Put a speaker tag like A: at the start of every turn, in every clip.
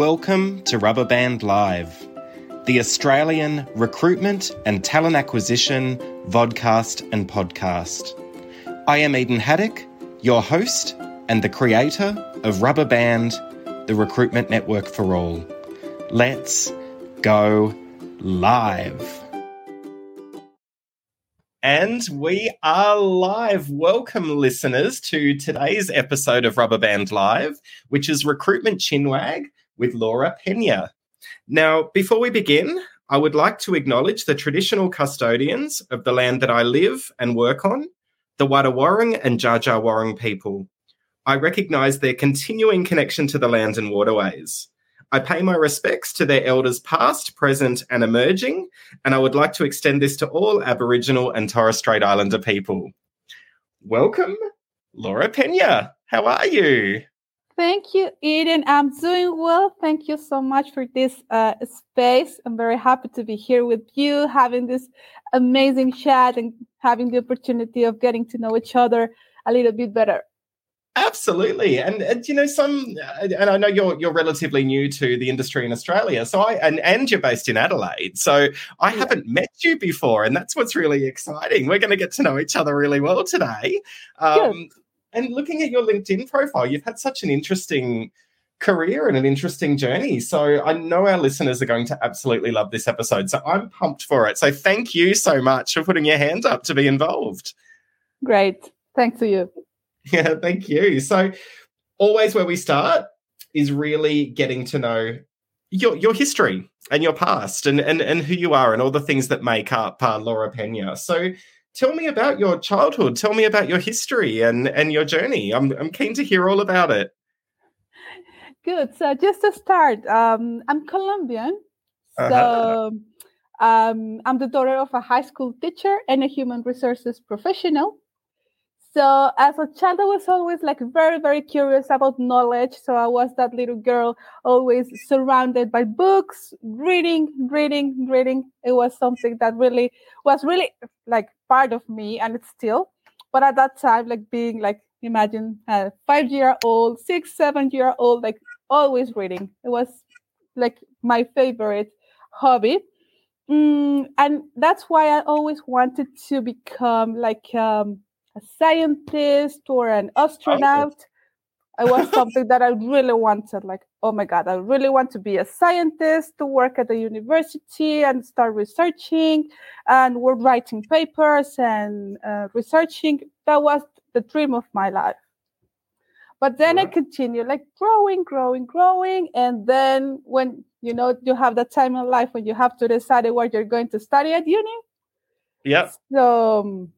A: Welcome to Rubber Band Live, the Australian recruitment and talent acquisition vodcast and podcast. I am Eden Haddock, your host and the creator of Rubber Band, the recruitment network for all. Let's go live. And we are live. Welcome, listeners, to today's episode of Rubber Band Live, which is Recruitment Chinwag with Laura Peña. Now, before we begin, I would like to acknowledge the traditional custodians of the land that I live and work on, the Wadawurrung and Dja Wurrung people. I recognise their continuing connection to the lands and waterways. I pay my respects to their elders past, present, and emerging, and I would like to extend this to all Aboriginal and Torres Strait Islander people. Welcome, Laura Peña. How are you?
B: Thank you, Eden. I'm doing well. Thank you so much for this uh, space. I'm very happy to be here with you, having this amazing chat and having the opportunity of getting to know each other a little bit better.
A: Absolutely, and, and you know some, and I know you're you're relatively new to the industry in Australia. So I and and you're based in Adelaide, so I yeah. haven't met you before, and that's what's really exciting. We're going to get to know each other really well today. Um, and looking at your LinkedIn profile, you've had such an interesting career and an interesting journey. So I know our listeners are going to absolutely love this episode. So I'm pumped for it. So thank you so much for putting your hand up to be involved.
B: Great. Thanks to you.
A: Yeah, thank you. So always where we start is really getting to know your your history and your past and and, and who you are and all the things that make up uh, Laura Peña. So tell me about your childhood. Tell me about your history and and your journey. I'm I'm keen to hear all about it.
B: Good. So just to start, um, I'm Colombian. So uh-huh. um, I'm the daughter of a high school teacher and a human resources professional. So as a child, I was always like very, very curious about knowledge. So I was that little girl, always surrounded by books, reading, reading, reading. It was something that really was really like part of me, and it's still. But at that time, like being like imagine a five year old, six, seven year old, like always reading. It was like my favorite hobby. Mm, and that's why I always wanted to become like um, a scientist or an astronaut. Oh. It was something that I really wanted. Like, oh my God, I really want to be a scientist, to work at the university and start researching and we're writing papers and uh, researching. That was the dream of my life. But then I continued like growing, growing, growing. And then when you know you have that time in life when you have to decide what you're going to study at uni.
A: Yeah.
B: So um,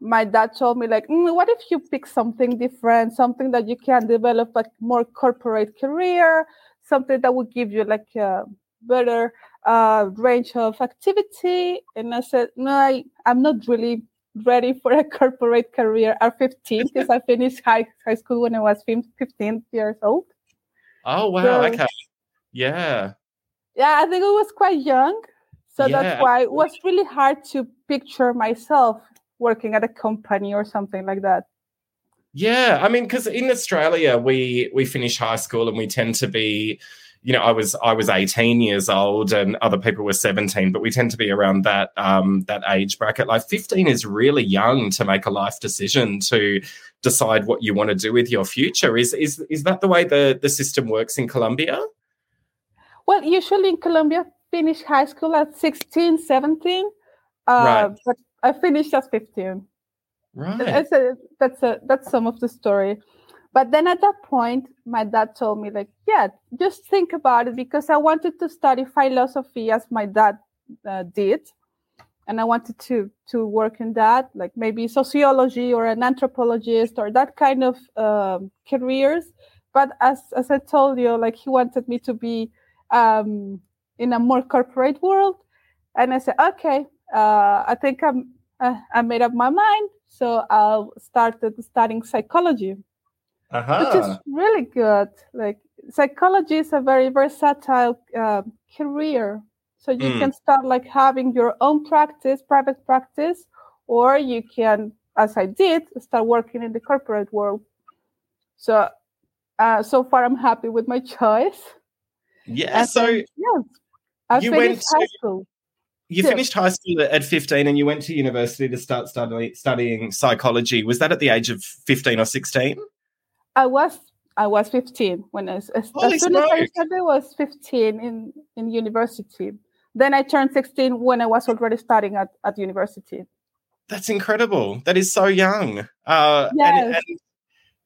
B: my dad told me like mm, what if you pick something different something that you can develop like more corporate career something that would give you like a better uh, range of activity? And i said no I, i'm not really ready for a corporate career at 15 because i finished high, high school when i was 15 years old.
A: Oh wow so, okay. Yeah.
B: Yeah i think it was quite young so yeah. that's why it was really hard to picture myself working at a company or something like that.
A: Yeah, I mean, because in Australia we we finish high school and we tend to be, you know, I was I was eighteen years old and other people were seventeen, but we tend to be around that um, that age bracket. Like fifteen is really young to make a life decision to decide what you want to do with your future. Is is is that the way the the system works in Colombia?
B: Well, usually in Colombia, finish high school at 16, 17. Uh, right. But I finished at 15.
A: Right.
B: That's a, that's a, that's some of the story. But then at that point, my dad told me, like, yeah, just think about it because I wanted to study philosophy as my dad uh, did. And I wanted to to work in that, like maybe sociology or an anthropologist or that kind of um, careers. But as as I told you, like he wanted me to be um, in a more corporate world, and I said, okay, uh, I think I'm uh, I made up my mind, so I started studying psychology, uh-huh. which is really good. Like psychology is a very versatile uh, career, so you mm. can start like having your own practice, private practice, or you can, as I did, start working in the corporate world. So, uh, so far I'm happy with my choice.
A: Yeah. And so then,
B: yes, I you finished high to, school.
A: You yes. finished high school at 15 and you went to university to start study, studying psychology. Was that at the age of 15 or 16?
B: I was I was 15 when I, as, as soon as I started, I was 15 in, in university. Then I turned 16 when I was already studying at, at university.
A: That's incredible. That is so young. Uh, yes. and, and,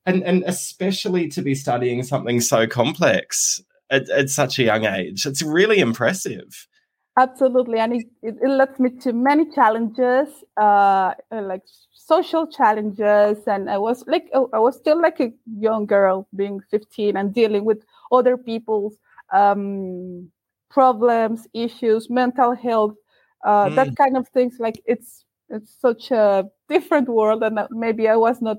A: and, and especially to be studying something so complex at, at such a young age. It's really impressive.
B: Absolutely, and it, it, it led me to many challenges, uh, like social challenges, and I was like oh, I was still like a young girl, being 15 and dealing with other people's um, problems, issues, mental health, uh, mm. that kind of things. Like it's it's such a different world, and maybe I was not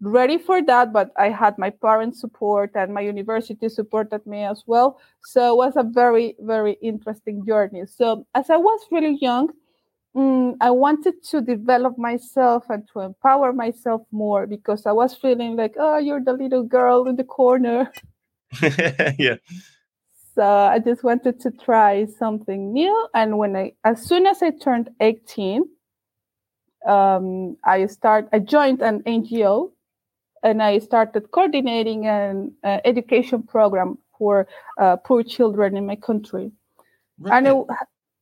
B: ready for that, but I had my parents' support and my university supported me as well. So it was a very, very interesting journey. So as I was really young, mm, I wanted to develop myself and to empower myself more because I was feeling like, oh, you're the little girl in the corner.
A: yeah.
B: So I just wanted to try something new. And when I, as soon as I turned 18, um, I start, I joined an NGO and I started coordinating an uh, education program for uh, poor children in my country. Right. And it,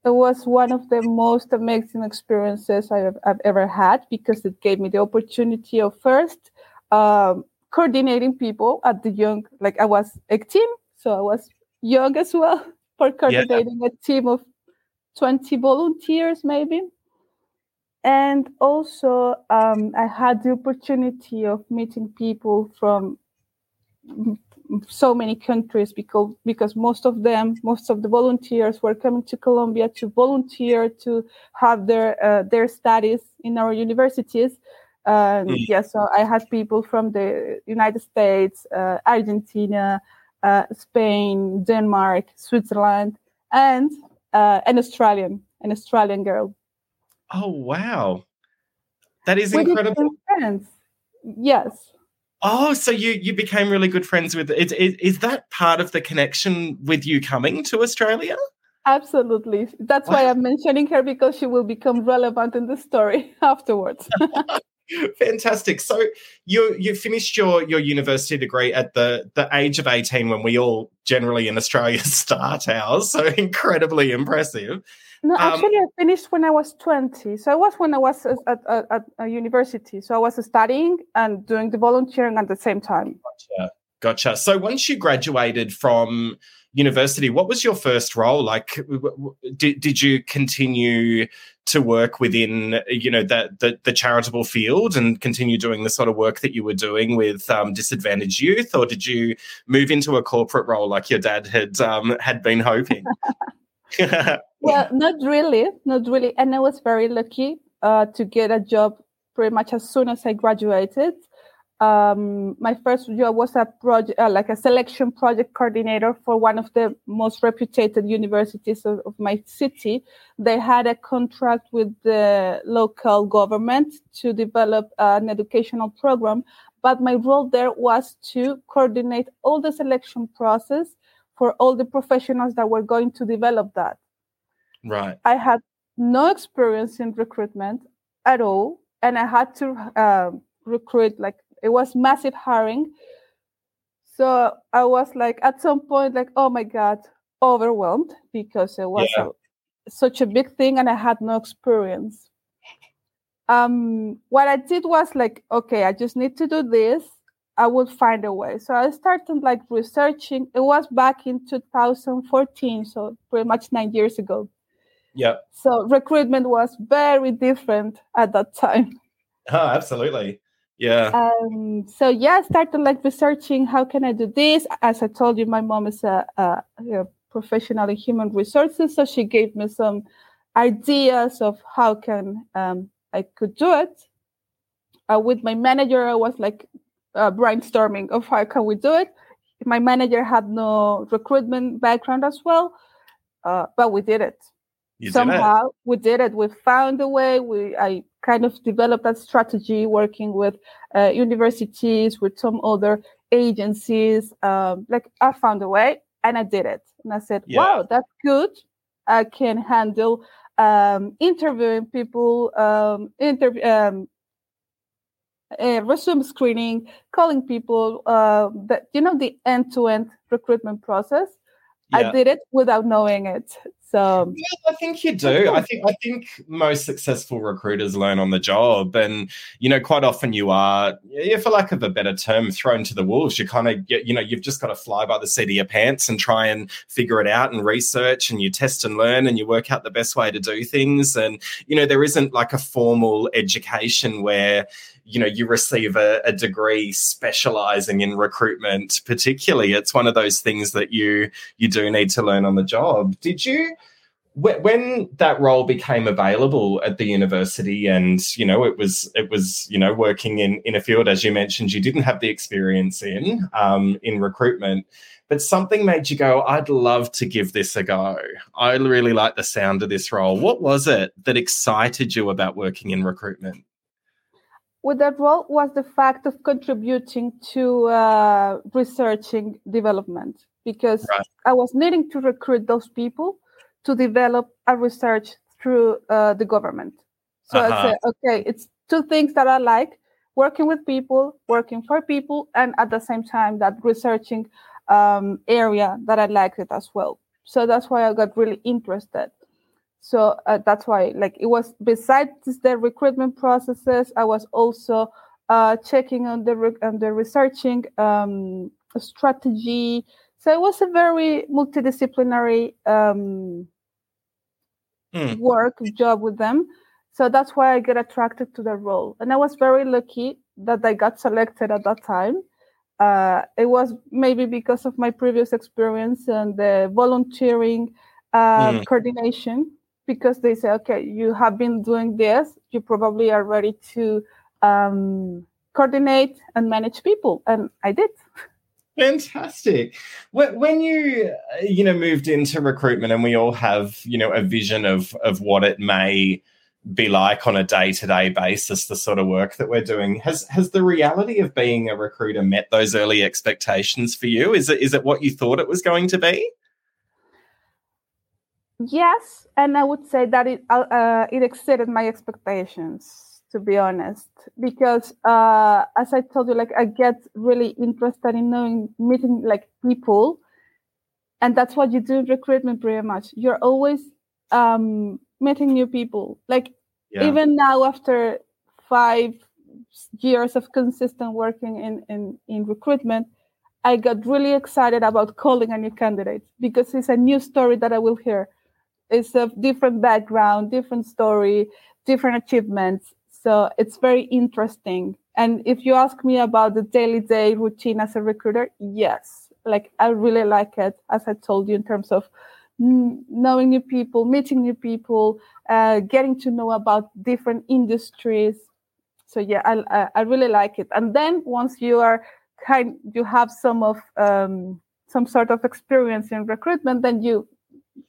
B: it, was one of the most amazing experiences I've, I've, ever had because it gave me the opportunity of first um, coordinating people at the young, like I was 18, so I was young as well for coordinating yeah. a team of 20 volunteers, maybe and also um, i had the opportunity of meeting people from so many countries because because most of them most of the volunteers were coming to colombia to volunteer to have their uh, their studies in our universities um, mm. yeah so i had people from the united states uh, argentina uh, spain denmark switzerland and uh, an australian an australian girl
A: Oh wow, that is incredible.
B: Friends. Yes.
A: Oh, so you you became really good friends with it. Is, is that part of the connection with you coming to Australia?
B: Absolutely. That's why I'm mentioning her because she will become relevant in the story afterwards.
A: Fantastic. So you you finished your your university degree at the the age of 18 when we all generally in Australia start ours. So incredibly impressive.
B: No, um, actually, um, I finished when I was 20. So I was when I was at, at, at, a university. So I was studying and doing the volunteering at the same time.
A: Gotcha. Gotcha. So once you graduated from university, what was your first role? Like, did, did you continue to work within, you know, the, the, the charitable field and continue doing the sort of work that you were doing with um, disadvantaged youth, or did you move into a corporate role like your dad had um, had been hoping?
B: well, not really, not really. And I was very lucky uh, to get a job pretty much as soon as I graduated. Um, my first job was a project, uh, like a selection project coordinator for one of the most reputed universities of, of, my city. They had a contract with the local government to develop an educational program, but my role there was to coordinate all the selection process for all the professionals that were going to develop that.
A: Right.
B: I had no experience in recruitment at all, and I had to uh, recruit like it was massive hiring. So I was like at some point like, oh my god, overwhelmed because it was yeah. a, such a big thing, and I had no experience. Um, what I did was like, okay, I just need to do this I would find a way. So I started like researching. It was back in 2014, so pretty much nine years ago.
A: Yeah.
B: So recruitment was very different at that time.
A: Oh, absolutely. Yeah.
B: Um, so yeah, I started like researching how can I do this. As I told you, my mom is a, a, a professional in human resources, so she gave me some ideas of how can um, I could do it. Uh, with my manager, I was like uh, brainstorming of how can we do it. My manager had no recruitment background as well, uh, but we did it. You Somehow did we did it. We found a way. We I kind of developed that strategy working with uh, universities, with some other agencies. Um, like I found a way, and I did it. And I said, yeah. wow, that's good. I can handle um, interviewing people, um, interview, um, uh, resume screening, calling people, uh, that you know the end-to-end recruitment process. Yeah. I did it without knowing it. So
A: yeah, I think you do. I think I think most successful recruiters learn on the job, and you know, quite often you are, yeah, for lack of a better term, thrown to the wolves. You kind of, you know, you've just got to fly by the seat of your pants and try and figure it out and research, and you test and learn, and you work out the best way to do things. And you know, there isn't like a formal education where you know you receive a, a, degree specializing in recruitment particularly. It's one of those things that you you do need to learn on the job. Did you when that role became available at the university and you know it was it was you know working in in a field as you mentioned you didn't have the experience in um, in recruitment but something made you go i'd love to give this a go. I really like the sound of this role. What was it that excited you about working in recruitment
B: with that role was the fact of contributing to uh, researching development because right. I was needing to recruit those people to develop a research through uh, the government. So uh-huh. I said, okay, it's two things that I like working with people, working for people, and at the same time, that researching um, area that I liked it as well. So that's why I got really interested so uh, that's why like it was besides the recruitment processes i was also uh, checking on the re- on the researching um, strategy. So it was a very multidisciplinary um, mm. work job with them. So that's why i get attracted to the role. And i was very lucky that i got selected at that time. Uh, it was maybe because of my previous experience and the volunteering uh, mm. coordination because they say, okay, you have been doing this, you probably are ready to um, coordinate and manage people. And I did.
A: Fantastic. When you you know moved into recruitment, and we all have you know a vision of of what it may be like on a day to day basis, the sort of work that we're doing. Has has the reality of being a recruiter met those early expectations for you? Is it is it what you thought it was going to be?
B: Yes, and I would say that it uh, uh, it exceeded my expectations. To be honest, because uh, as I told you, like I get really interested in knowing, meeting like people, and that's what you do in recruitment pretty much. You're always um, meeting new people. Like yeah. even now, after five years of consistent working in, in in recruitment, I got really excited about calling a new candidate because it's a new story that I will hear it's a different background, different story, different achievements. So it's very interesting. And if you ask me about the daily day routine as a recruiter, yes, like I really like it, as I told you, in terms of knowing new people, meeting new people, uh, getting to know about different industries. So yeah, I, I really like it. And then once you are kind, you have some of um, some sort of experience in recruitment, then you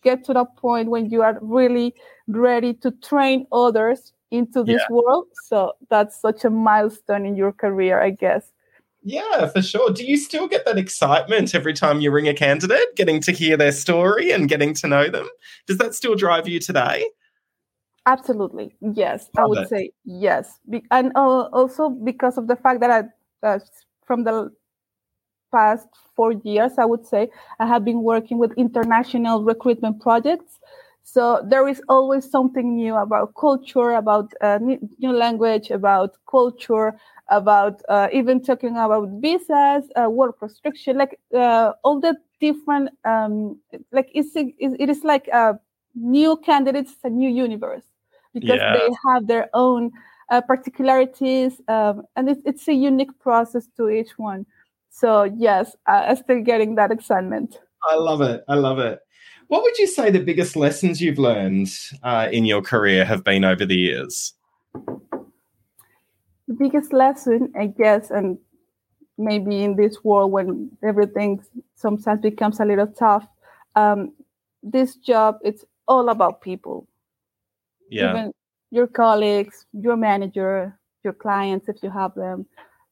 B: get to that point when you are really ready to train others into this yeah. world. So that's such a milestone in your career, I guess.
A: Yeah, for sure. Do you still get that excitement every time you ring a candidate, getting to hear their story and getting to know them? Does that still drive you today?
B: Absolutely. Yes, Love I would it. say yes. Be- and uh, also because of the fact that I, uh, from the past four years, I would say, I have been working with international recruitment projects. So there is always something new about culture, about uh, new language, about culture, about uh, even talking about visas, uh, work restriction, like uh, all the different, um, like it's, it is like a new candidates, a new universe because yeah. they have their own uh, particularities um, and it's, it's a unique process to each one. So yes, I'm still getting that excitement.
A: I love it. I love it. What would you say the biggest lessons you've learned uh, in your career have been over the years?
B: The biggest lesson, I guess, and maybe in this world when everything sometimes becomes a little tough, um, this job it's all about people. Yeah. Even your colleagues, your manager, your clients, if you have them,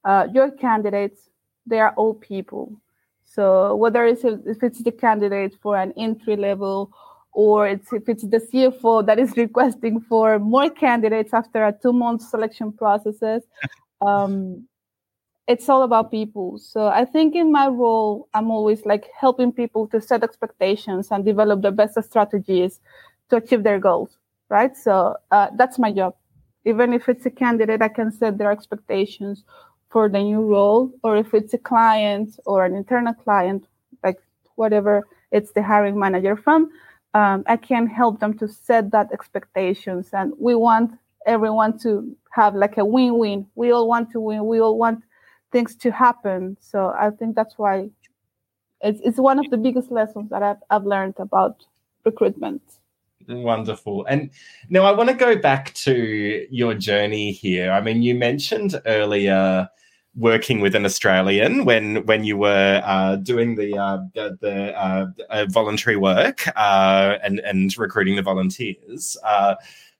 B: uh, your candidates, they are all people. So whether it's if it's the candidate for an entry level or it's if it's the CFO that is requesting for more candidates after a two month selection processes. Um, it's all about people. So I think in my role, I'm always like helping people to set expectations and develop the best strategies to achieve their goals. Right. So uh, that's my job. Even if it's a candidate, I can set their expectations for the new role, or if it's a client or an internal client, like whatever it's the hiring manager from, um, I can help them to set that expectations. And we want everyone to have like a win-win. We all want to win. We all want things to happen. So I think that's why it's it's one of the biggest lessons that I've, I've learned about recruitment.
A: Wonderful. And now I want to go back to your journey here. I mean, you mentioned earlier working with an Australian when when you were uh, doing the uh, the, the uh, uh voluntary work uh, and and recruiting the volunteers. Uh,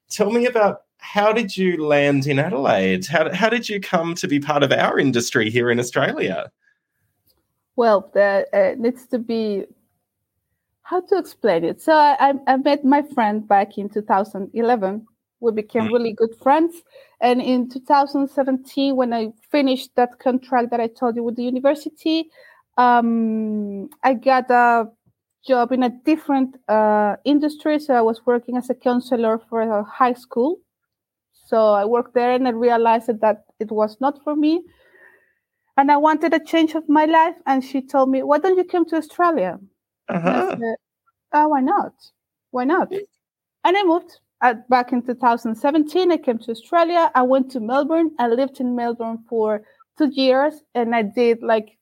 A: tell me about how did you land in Adelaide? How, how did you come to be part of our industry here in Australia?
B: Well, uh, needs to be how to explain it. So I, I met my friend back in 2011. We became mm. really good friends. And in 2017, when I finished that contract that I told you with the university, um, I got a job in a different uh, industry. So I was working as a counselor for a high school. So I worked there and I realized that it was not for me. And I wanted a change of my life. And she told me, Why don't you come to Australia? Uh-huh. Said, oh, why not? Why not? And I moved uh, back in 2017. I came to Australia. I went to Melbourne. I lived in Melbourne for two years and I did like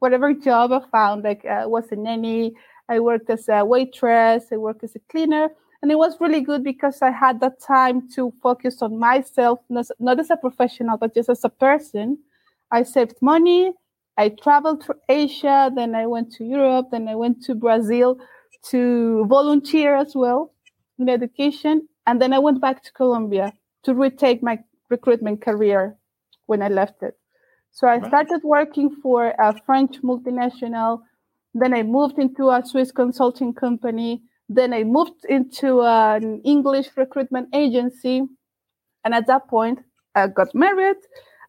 B: whatever job I found. Like uh, I was a nanny. I worked as a waitress. I worked as a cleaner and it was really good because I had that time to focus on myself, not as a professional, but just as a person. I saved money. I traveled to Asia, then I went to Europe, then I went to Brazil to volunteer as well in education, and then I went back to Colombia to retake my recruitment career when I left it. So I started working for a French multinational. Then I moved into a Swiss consulting company. Then I moved into an English recruitment agency. And at that point, I got married.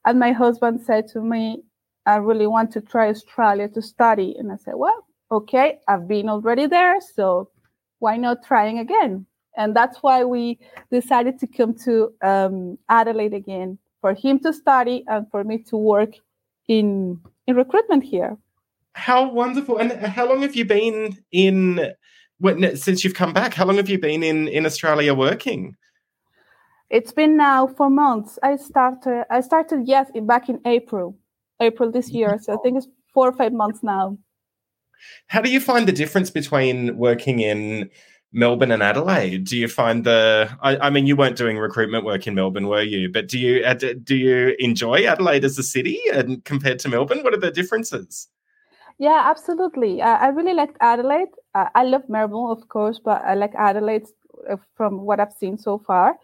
B: And my husband said to me, I really want to try Australia to study. And I said, Well, okay, I've been already there. So why not trying again? And that's why we decided to come to um, Adelaide again for him to study and for me to work in in recruitment here.
A: How wonderful! And how long have you been in when, since you've come back, how long have you been in, in Australia working?
B: It's been now for months. I started I started yes back in April, April this year. So I think it's four or five months now.
A: How do you find the difference between working in Melbourne and Adelaide? Do you find the? I, I, mean, you weren't doing recruitment work in Melbourne, were you? But do you do you enjoy Adelaide as a city and compared to Melbourne? What are the differences?
B: Yeah, absolutely. Uh, I really liked Adelaide. Uh, I love Melbourne, of course, but I like Adelaide uh, from what I've seen so far.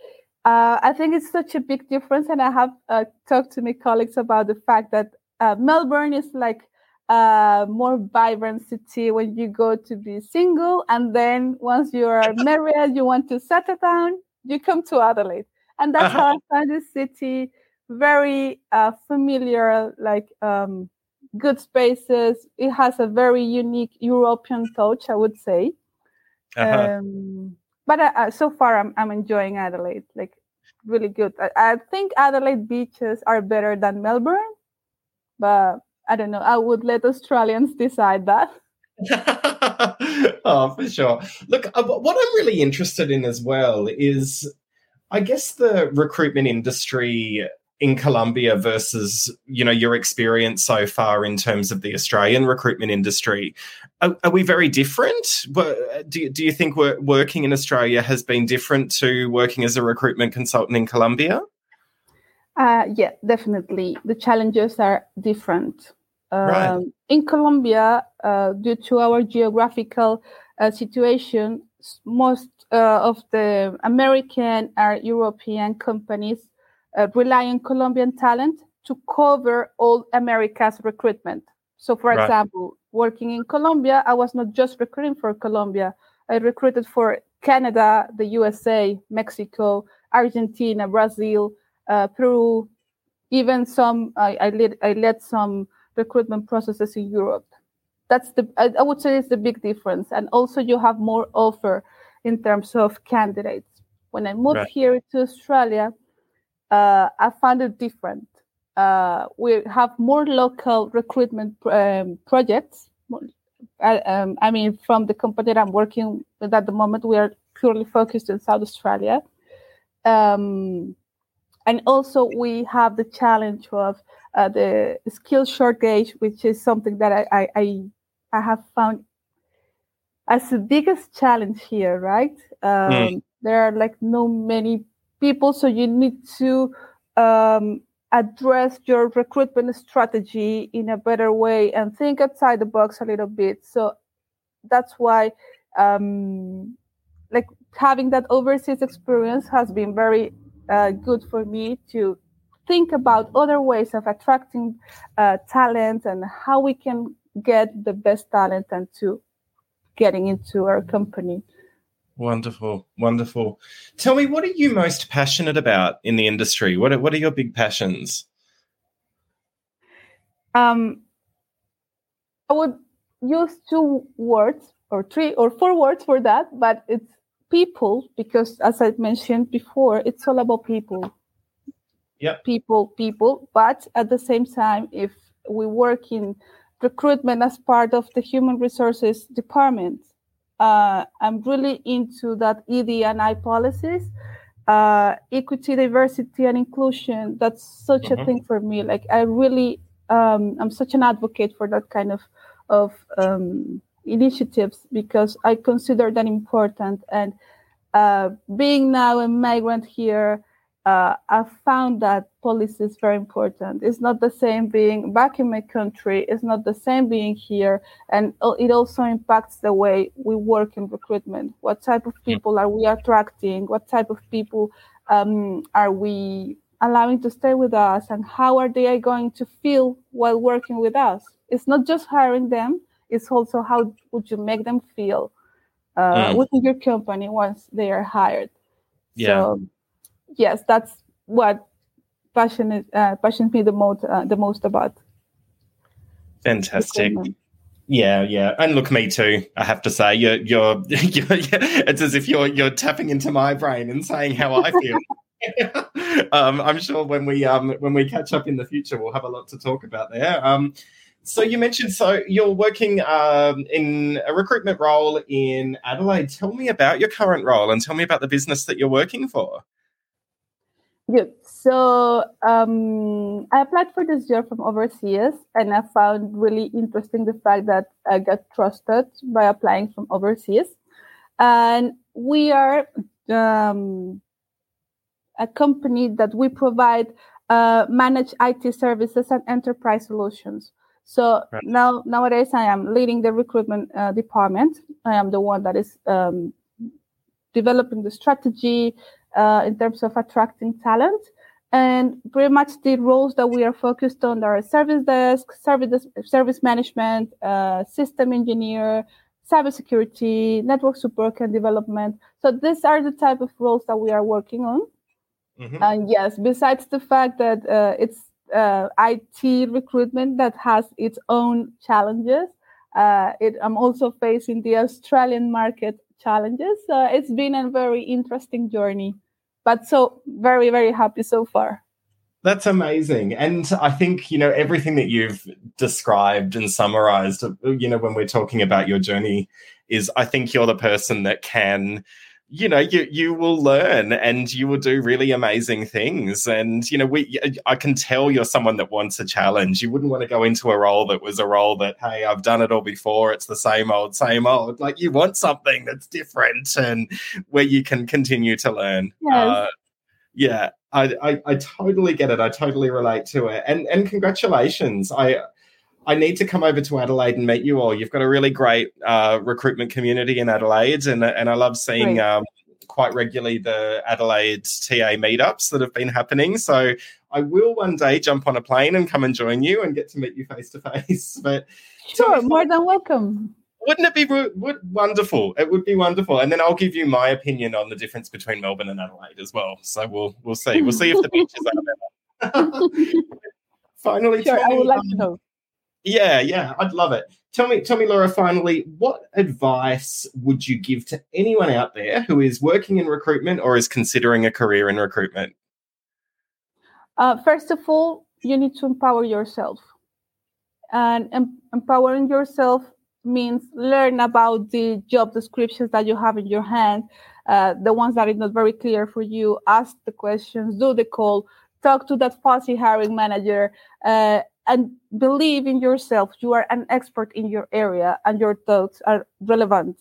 B: Uh, I think it's such a big difference, and I have uh, talked to my colleagues about the fact that uh, Melbourne is like a more vibrant city when you go to be single, and then once you are married, you want to settle down, you come to Adelaide, and that's uh-huh. how I find this city very uh, familiar, like. Um, good spaces. It has a very unique European touch, I would say. Uh-huh. Um, but uh, uh, so far, I'm, I'm enjoying Adelaide. Like really good. I, I, think Adelaide beaches are better than Melbourne, but I don't know. I would let Australians decide that.
A: oh, for sure. Look, uh, what I'm really interested in as well is, I guess, the recruitment industry in Colombia versus you know your experience so far in terms of the Australian recruitment industry. Are, are we very different? Do you, do you think working in Australia has been different to working as a recruitment consultant in Colombia?
B: Uh, yeah, definitely. The challenges are different. Um, right. In Colombia, uh, due to our geographical uh, situation, most uh, of the American or European companies uh, rely on Colombian talent to cover all America's recruitment. So, for right. example, working in Colombia, I was not just recruiting for Colombia. I recruited for Canada, the USA, Mexico, Argentina, Brazil, uh, Peru, even some. I, I led I led some recruitment processes in Europe. That's the I, would say it's the big difference, and also you have more offer in terms of candidates. When I moved right. here to Australia, uh, I found it different. Uh, we have more local recruitment um, projects. I, um, I mean, from the company that I'm working with at the moment, we are purely focused in South Australia. Um, and also, we have the challenge of uh, the skill shortage, which is something that I, I, I have found as the biggest challenge here, right? Um, mm. There are like no many people, so you need to um, address your recruitment strategy in a better way and think outside the box a little bit. So that's why, um, like having that overseas experience has been very uh, good for me to think about other ways of attracting uh, talent and how we can get the best talent and to getting into our company.
A: Wonderful, wonderful. Tell me, what are you most passionate about in the industry? What are, what are your big passions?
B: Um, I would use two words or three or four words for that, but it's people because, as I mentioned before, it's all about people.
A: Yeah,
B: people, people. But at the same time, if we work in recruitment as part of the human resources department, uh, I'm really into that ED and I policies, uh, equity, diversity, and inclusion. That's such mm-hmm. a thing for me. Like I really, um, I'm such an advocate for that kind of of um, initiatives because I consider that important. And uh, being now a migrant here, uh, I found that policy is very important. It's not the same being back in my country. It's not the same being here, and it also impacts the way we work in recruitment. What type of people are we attracting? What type of people um, are we allowing to stay with us, and how are they going to feel while working with us? It's not just hiring them; it's also how would you make them feel uh, mm. within your company once they are hired.
A: Yeah. So,
B: yes, that's what passionate uh, passions me the most uh, the most about.
A: Fantastic. Yeah, yeah, and look, me too. I have to say, you're, you're, you're, it's as if you're you're tapping into my brain and saying how I feel. um, I'm sure when we um when we catch up in the future, we'll have a lot to talk about there. Um, so you mentioned so you're working um, in a recruitment role in Adelaide. Tell me about your current role and tell me about the business that you're working for.
B: Good. So um, I applied for this job from overseas, and I found really interesting the fact that I got trusted by applying from overseas. And we are um, a company that we provide uh, managed IT services and enterprise solutions. So right. now nowadays I am leading the recruitment uh, department. I am the one that is um, developing the strategy, uh, in terms of attracting talent. And pretty much the roles that we are focused on are service desk, service, service management, uh, system engineer, cybersecurity, network support and development. So these are the type of roles that we are working on. Mm-hmm. And yes, besides the fact that uh, it's uh, IT recruitment that has its own challenges, uh, it, I'm also facing the Australian market challenges. So it's been a very interesting journey but so very very happy so far.
A: That's amazing. And i think you know everything that you've described and summarized you know when we're talking about your journey is i think you're the person that can you know you you will learn and you will do really amazing things. And you know we i can tell you're someone that wants a challenge. You wouldn't want to go into a role that was a role that hey i've done it all before it's the same old same old. Like you want something that's different and where you can continue to learn.
B: Yes. Uh,
A: yeah I, I i totally get it. I totally relate to it. And and congratulations. I I need to come over to Adelaide and meet you all. You've got a really great uh, recruitment community in Adelaide, and and I love seeing um, quite regularly the Adelaide TA meetups that have been happening. So I will one day jump on a plane and come and join you and get to meet you face to face. But
B: sure, more than welcome.
A: Wouldn't it be would, wonderful? It would be wonderful, and then I'll give you my opinion on the difference between Melbourne and Adelaide as well. So we'll we'll see. We'll see if the beaches are better. Finally,
B: sure, I would like to know.
A: Yeah, yeah, I'd love it. Tell me, tell me, Laura. Finally, what advice would you give to anyone out there who is working in recruitment or is considering a career in recruitment?
B: Uh, first of all, you need to empower yourself, and em- empowering yourself means learn about the job descriptions that you have in your hand, uh, the ones that are not very clear for you. Ask the questions, do the call, talk to that fussy hiring manager. Uh, and believe in yourself. You are an expert in your area and your thoughts are relevant.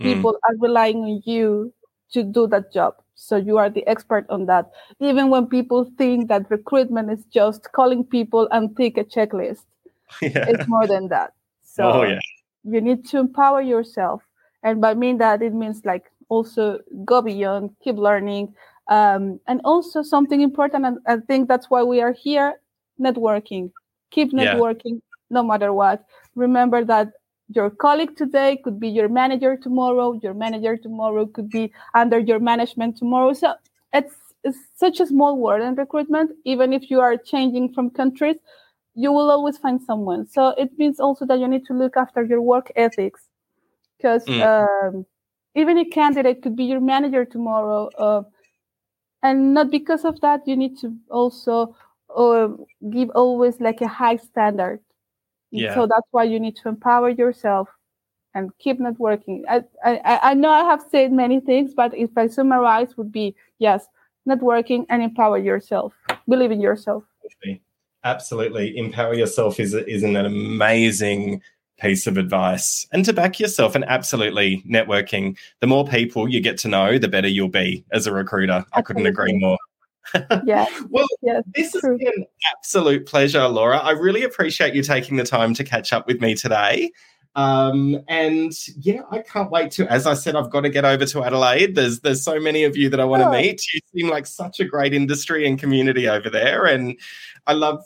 B: Mm. People are relying on you to do that job. So you are the expert on that. Even when people think that recruitment is just calling people and take a checklist, yeah. it's more than that. So oh, yeah. you need to empower yourself. And by mean that, it means like also go beyond, keep learning. Um, and also something important, and I think that's why we are here networking keep networking yeah. no matter what. Remember that your colleague today could be your manager tomorrow your manager tomorrow could be under your management tomorrow. So it's, it's such a small world in recruitment. Even if you are changing from countries you will always find someone. So it means also that you need to look after your work ethics. Because mm. um, even a candidate could be your manager tomorrow uh, and not because of that you need to also or give always like a high standard. Yeah. So that's why you need to empower yourself and keep networking. I, I, I know I have said many things, but if I summarize, would be yes, networking and empower yourself. Believe in yourself.
A: Absolutely, empower yourself is is an amazing piece of advice, and to back yourself. And absolutely, networking. The more people you get to know, the better you'll be as a recruiter. Absolutely. I couldn't agree more.
B: Yeah.
A: well, yes, this has been an absolute pleasure, Laura. I really appreciate you taking the time to catch up with me today. Um, and yeah, I can't wait to. As I said, I've got to get over to Adelaide. There's there's so many of you that I want to oh. meet. You seem like such a great industry and community over there, and I love.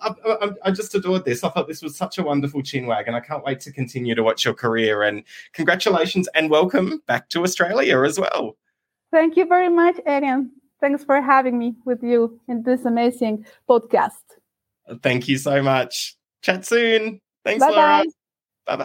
A: I, I, I just adored this. I thought this was such a wonderful chinwag, and I can't wait to continue to watch your career. And congratulations and welcome back to Australia as well.
B: Thank you very much, Arian. Thanks for having me with you in this amazing podcast.
A: Thank you so much. Chat soon. Thanks, Bye-bye. Laura.